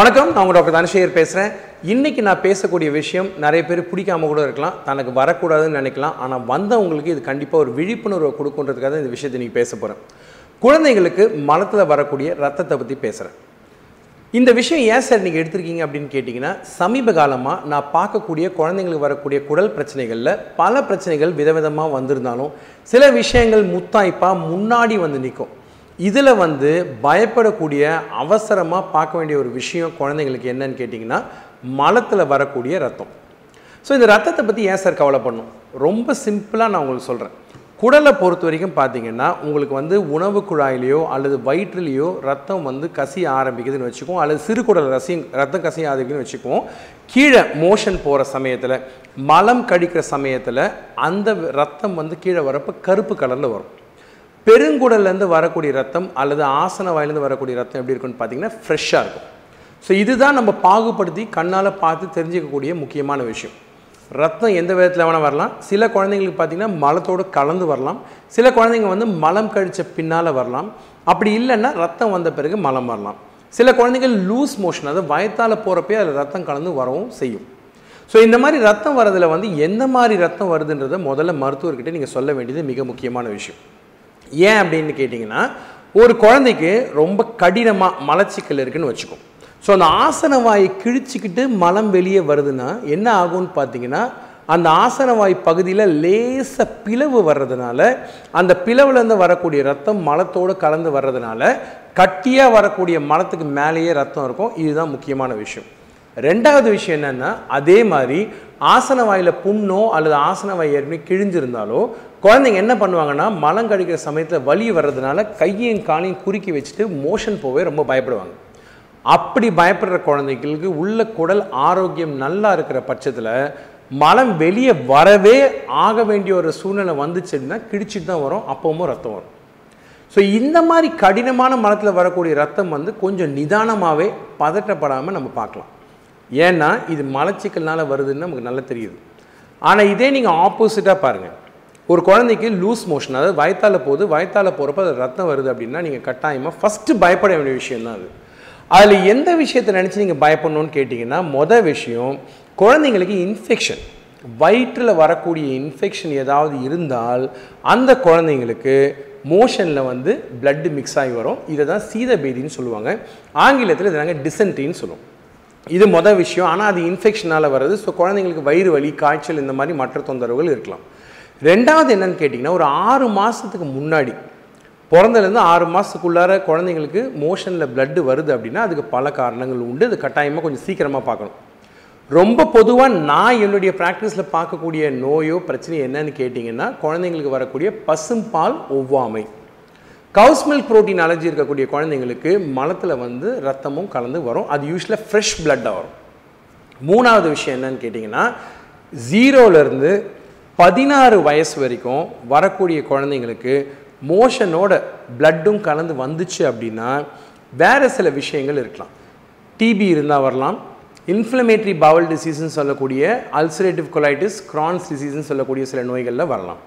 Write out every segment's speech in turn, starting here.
வணக்கம் நான் உங்கள் டாக்டர் தனசேகர் பேசுகிறேன் இன்றைக்கி நான் பேசக்கூடிய விஷயம் நிறைய பேர் பிடிக்காம கூட இருக்கலாம் தனக்கு வரக்கூடாதுன்னு நினைக்கலாம் ஆனால் வந்தவங்களுக்கு இது கண்டிப்பாக ஒரு விழிப்புணர்வை கொடுக்குன்றதுக்காக இந்த விஷயத்தை நீங்கள் பேச போகிறேன் குழந்தைங்களுக்கு மலத்தில் வரக்கூடிய ரத்தத்தை பற்றி பேசுகிறேன் இந்த விஷயம் ஏன் சார் நீங்கள் எடுத்திருக்கீங்க அப்படின்னு கேட்டிங்கன்னா சமீப காலமாக நான் பார்க்கக்கூடிய குழந்தைங்களுக்கு வரக்கூடிய குடல் பிரச்சனைகளில் பல பிரச்சனைகள் விதவிதமாக வந்திருந்தாலும் சில விஷயங்கள் முத்தாய்ப்பாக முன்னாடி வந்து நிற்கும். இதில் வந்து பயப்படக்கூடிய அவசரமாக பார்க்க வேண்டிய ஒரு விஷயம் குழந்தைங்களுக்கு என்னன்னு கேட்டிங்கன்னா மலத்தில் வரக்கூடிய ரத்தம். ஸோ இந்த ரத்தத்தை பற்றி ஏன் சார் கவலைப்படணும்? ரொம்ப சிம்பிளாக நான் உங்களுக்கு சொல்கிறேன் குடலை பொறுத்த வரைக்கும் பார்த்தீங்கன்னா உங்களுக்கு வந்து உணவு குழாயிலையோ அல்லது வயிற்றுலேயோ ரத்தம் வந்து கசிய ஆரம்பிக்குதுன்னு வச்சுக்குவோம். அல்லது சிறு குடல் ரசியம் ரத்தம் கசிய ஆரம்பிக்குதுன்னு வச்சுக்குவோம். கீழே மோஷன் போகிற சமயத்தில் மலம் கடிக்கிற சமயத்தில் அந்த ரத்தம் வந்து கீழே வரப்போ கருப்பு கலரில் வரும். பெருங்குடல்லேருந்து வரக்கூடிய ரத்தம் அல்லது ஆசன வாயிலேருந்து வரக்கூடிய ரத்தம் எப்படி இருக்குன்னு பார்த்தீங்கன்னா ஃப்ரெஷ்ஷாக இருக்கும். ஸோ இதுதான் நம்ம பாகுபடுத்தி கண்ணால் பார்த்து தெரிஞ்சுக்கக்கூடிய முக்கியமான விஷயம். ரத்தம் எந்த விதத்தில் வேணால் வரலாம். சில குழந்தைங்களுக்கு பார்த்தீங்கன்னா மலத்தோடு கலந்து வரலாம். சில குழந்தைங்க வந்து மலம் கழித்த பின்னால் வரலாம். அப்படி இல்லைன்னா ரத்தம் வந்த பிறகு மலம் வரலாம். சில குழந்தைகள் லூஸ் மோஷன் அதாவது வயத்தால் போகிறப்பே அதில் ரத்தம் கலந்து வரவும் செய்யும். ஸோ இந்த மாதிரி ரத்தம் வரதில் வந்து எந்த மாதிரி ரத்தம் வருதுன்றதை முதல்ல மருத்துவர்கிட்ட நீங்கள் சொல்ல வேண்டியது மிக முக்கியமான விஷயம். ஏன் அப்படின்னு கேட்டிங்கன்னா ஒரு குழந்தைக்கு ரொம்ப கடினமாக மலச்சிக்கல் இருக்குன்னு வச்சுக்கோம் ஸோ அந்த ஆசன வாயை கிழிச்சிக்கிட்டு மலம் வெளியே வருதுன்னா என்ன ஆகும்னு பார்த்தீங்கன்னா அந்த ஆசனவாய் பகுதியில் லேச பிளவு வர்றதுனால அந்த பிளவுலேருந்து வரக்கூடிய ரத்தம் மலத்தோடு கலந்து வர்றதுனால கட்டியாக வரக்கூடிய மலத்துக்கு மேலேயே ரத்தம் இருக்கும். இதுதான் முக்கியமான விஷயம். ரெண்டாவது விஷயம் என்னென்னா அதே மாதிரி ஆசன வாயில் புண்ணோ அல்லது ஆசன வாய் ஏற்கனவே கிழிஞ்சிருந்தாலோ குழந்தைங்க என்ன பண்ணுவாங்கன்னா மலம் கழிக்கிற சமயத்தில் வலி வர்றதுனால கையையும் காலையும் குறுக்கி வச்சுட்டு மோஷன் போவே ரொம்ப பயப்படுவாங்க. அப்படி பயப்படுற குழந்தைகளுக்கு உள்ள குடல் ஆரோக்கியம் நல்லா இருக்கிற பட்சத்தில் மலம் வெளியே வரவே ஆக வேண்டிய ஒரு சூழ்நிலை வந்துச்சு அப்படின்னா தான் வரும் அப்பவும் ரத்தம் வரும். ஸோ இந்த மாதிரி கடினமான மலத்தில் வரக்கூடிய ரத்தம் வந்து கொஞ்சம் நிதானமாகவே பதட்டப்படாமல் நம்ம பார்க்கலாம். ஏன்னா இது மலச்சிக்கல்னால வருதுன்னு நமக்கு நல்லா தெரியுது. ஆனால் இதே நீங்கள் ஆப்போசிட்டாக பாருங்கள் ஒரு குழந்தைக்கு லூஸ் மோஷன் அதாவது வயத்தால் போகுது வயத்தால் போகிறப்ப அது ரத்தம் வருது அப்படின்னா நீங்கள் கட்டாயமாக ஃபஸ்ட்டு பயப்பட வேண்டிய விஷயம் தான் அது. அதில் எந்த விஷயத்தை நினச்சி நீங்கள் பயப்படணும்னு கேட்டிங்கன்னா மொதல் விஷயம் குழந்தைங்களுக்கு இன்ஃபெக்ஷன் வயிற்றில் வரக்கூடிய இன்ஃபெக்ஷன் ஏதாவது இருந்தால் அந்த குழந்தைங்களுக்கு மோஷனில் வந்து பிளட்டு மிக்ஸ் ஆகி வரும். இதை தான் சீதபேதின்னு சொல்லுவாங்க. ஆங்கிலத்தில் இதை நாங்கள் டிசென்ட்ரின்னு சொல்லுவோம். இது மொதல் விஷயம். ஆனால் அது இன்ஃபெக்ஷனால் வருது ஸோ குழந்தைங்களுக்கு வயிறு வலி காய்ச்சல் இந்த மாதிரி மற்ற தொந்தரவுகள் இருக்கலாம். ரெண்டாவது என்னன்னு கேட்டிங்கன்னா ஒரு ஆறு மாதத்துக்கு முன்னாடி பிறந்தலேருந்து ஆறு மாதத்துக்குள்ளார குழந்தைங்களுக்கு மோஷனில் பிளட்டு வருது அப்படின்னா அதுக்கு பல காரணங்கள் உண்டு. அது கட்டாயமாக கொஞ்சம் சீக்கிரமாக பார்க்கணும். ரொம்ப பொதுவாக நான் என்னுடைய ப்ராக்டிஸில் பார்க்கக்கூடிய நோயோ பிரச்சனையோ என்னன்னு கேட்டிங்கன்னா குழந்தைங்களுக்கு வரக்கூடிய பசும்பால் ஒவ்வாமை. கவுஸ் மில்க் ப்ரோட்டீன் அலர்ஜி இருக்கக்கூடிய குழந்தைங்களுக்கு மலத்தில் வந்து ரத்தமும் கலந்து வரும். அது யூஸ்வலாக ஃப்ரெஷ் பிளட்டாக வரும். மூணாவது விஷயம் என்னன்னு கேட்டிங்கன்னா ஜீரோலேருந்து பதினாறு வயசு வரைக்கும் வரக்கூடிய குழந்தைங்களுக்கு மோஷனோட பிளட்டும் கலந்து வந்துச்சு அப்படின்னா வேறு சில விஷயங்கள் இருக்கலாம். டிபி இருந்தால் வரலாம். இன்ஃப்ளமேட்ரி பவல் டிசீஸ்ன்னு சொல்லக்கூடிய அல்சரேட்டிவ் கொலைட்டிஸ் கிரான்ஸ் டிசீஸ்ன்னு சொல்லக்கூடிய சில நோய்களில் வரலாம்.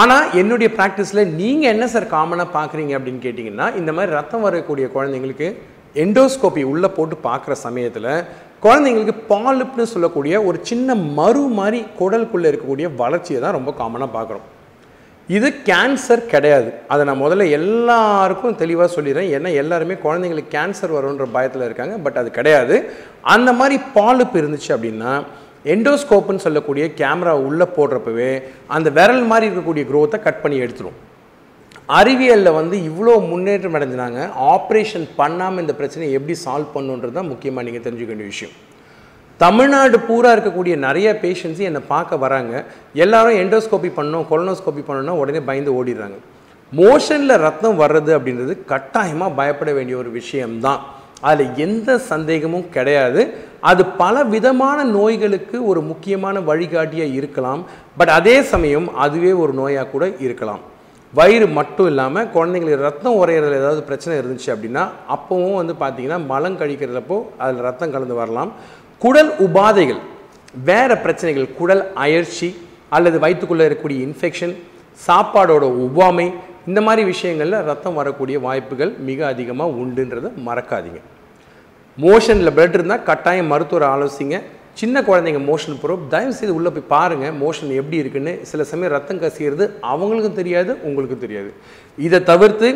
ஆனால் என்னுடைய ப்ராக்டிஸில் நீங்கள் என்ன சார் காமனாக பார்க்குறீங்க அப்படின்னு கேட்டிங்கன்னா இந்த மாதிரி ரத்தம் வரக்கூடிய குழந்தைங்களுக்கு எண்டோஸ்கோப்பி உள்ளே போட்டு பார்க்குற சமயத்தில் குழந்தைங்களுக்கு பாலிப்னு சொல்லக்கூடிய ஒரு சின்ன மறு மாதிரி குடலுக்குள்ளே இருக்கக்கூடிய வளர்ச்சியை தான் ரொம்ப காமனாக பார்க்குறோம் இது கேன்சர் கிடையாது. அதை நான் முதல்ல எல்லாருக்கும் தெளிவாக சொல்லிடுறேன். ஏன்னா எல்லாருமே குழந்தைங்களுக்கு கேன்சர் வரும்ன்ற பயத்தில் இருக்காங்க. பட் அது கிடையாது. அந்த மாதிரி பாலிப் இருந்துச்சு அப்படின்னா எண்டோஸ்கோப்புன்னு சொல்லக்கூடிய கேமரா உள்ளே போடுறப்பவே அந்த விரல் மாதிரி இருக்கக்கூடிய க்ரோத்தை கட் பண்ணி எடுத்துரும். அறிவியலில் வந்து இவ்வளோ முன்னேற்றம் அடைஞ்சினாங்க. ஆப்ரேஷன் பண்ணாமல் இந்த பிரச்சனையை எப்படி சால்வ் பண்ணுன்றது தான் முக்கியமாக நீங்கள் தெரிஞ்சுக்க வேண்டிய விஷயம். தமிழ்நாடு பூரா இருக்கக்கூடிய நிறைய பேஷண்ட்ஸு என்னை பார்க்க வராங்க. எல்லாரும் எண்டோஸ்கோப்பி பண்ணோம் கொலனோஸ்கோபி பண்ணணும்னா உடனே பயந்து ஓடிடுறாங்க. மோஷனில் ரத்தம் வர்றது அப்படின்றது கட்டாயமாக பயப்பட வேண்டிய ஒரு விஷயம்தான். அதில் எந்த சந்தேகமும் கிடையாது. அது பல விதமான நோய்களுக்கு ஒரு முக்கியமான வழிகாட்டியாக இருக்கலாம். பட் அதே சமயம் அதுவே ஒரு நோயாக கூட இருக்கலாம். வயிறு மட்டும் இல்லாமல் குழந்தைங்களுக்கு ரத்தம் உரையிறதுல ஏதாவது பிரச்சனை இருந்துச்சு அப்படின்னா அப்போவும் வந்து பார்த்தீங்கன்னா மலம் கழிக்கிறதப்போ அதில் ரத்தம் கலந்து வரலாம். குடல் உபாதைகள் வேறு பிரச்சனைகள் குடல் அயற்சி அல்லது வயிற்றுக்குள்ளே இருக்கக்கூடிய இன்ஃபெக்ஷன் சாப்பாடோட ஒவ்வாமை இந்த மாதிரி விஷயங்களில் ரத்தம் வரக்கூடிய வாய்ப்புகள் மிக அதிகமாக உண்டுன்றதை மறக்காதீங்க. மோஷனில் பிளட் இருந்தால் கட்டாயம் மருத்துவரை ஆலோசிங்க. சின்ன குழந்தைங்க மோஷன் போகிறோம் தயவு செய்து உள்ளே போய் பாருங்கள் மோஷன் எப்படி இருக்குன்னு. சில சமயம் ரத்தம் கசிகிறது அவங்களுக்கும் தெரியாது உங்களுக்கும் தெரியாது. இதை தவிர்த்து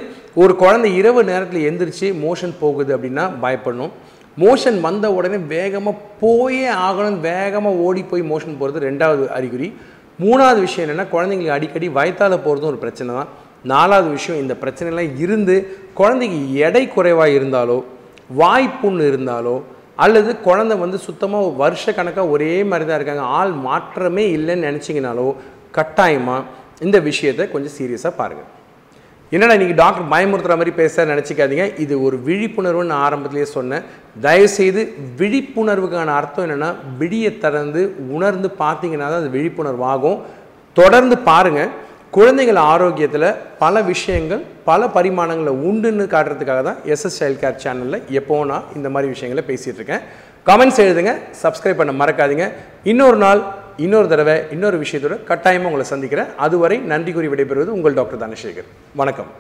ஒரு குழந்தை இரவு நேரத்தில் எந்திரிச்சு மோஷன் போகுது அப்படின்னா பயப்படணும். மோஷன் வந்த உடனே வேகமாக போயே ஆகணும். வேகமாக ஓடி போய் மோஷன் போகிறது ரெண்டாவது அறிகுறி. மூணாவது விஷயம் என்னென்னா குழந்தைங்களுக்கு அடிக்கடி வயத்தால் போகிறதும் ஒரு பிரச்சனை தான் நாலாவது விஷயம் இந்த பிரச்சனைலாம் இருந்து குழந்தைக்கு எடை குறைவாக இருந்தாலோ வாய்ப்புன்னு இருந்தாலோ அல்லது குழந்தை வந்து சுத்தமாக வருஷ கணக்காக ஒரே மாதிரி தான் இருக்காங்க ஆள் மாற்றமே இல்லைன்னு நினச்சிங்கனாலோ கட்டாயமாக இந்த விஷயத்தை கொஞ்சம் சீரியஸாக பாருங்கள் என்னடா இன்றைக்கி டாக்டர் பயமுறுத்துகிற மாதிரி பேச நினச்சிக்காதீங்க. இது ஒரு விழிப்புணர்வுன்னு நான் ஆரம்பத்திலேயே சொன்னேன். தயவுசெய்து விழிப்புணர்வுக்கான அர்த்தம் என்னென்னா விடியை திறந்து உணர்ந்து பார்த்தீங்கன்னா தான் அது விழிப்புணர்வாகும். தொடர்ந்து பாருங்கள் குழந்தைகள் ஆரோக்கியத்தில் பல விஷயங்கள் பல பரிமாணங்களில் உண்டுன்னு காட்டுறதுக்காக தான் எஸ்எஸ் சைல்ட் கேர் சேனலில் எப்போ நான் இந்த மாதிரி விஷயங்களை பேசிகிட்டு இருக்கேன். கமெண்ட்ஸ் எழுதுங்க சப்ஸ்கிரைப் பண்ண மறக்காதீங்க. இன்னொரு நாள் இன்னொரு தடவை இன்னொரு விஷயத்தோட கட்டாயமாக உங்களை சந்திக்கிறேன். அதுவரை நன்றி கூறி விடைபெறுவது உங்கள் டாக்டர் தனசேகர். வணக்கம்.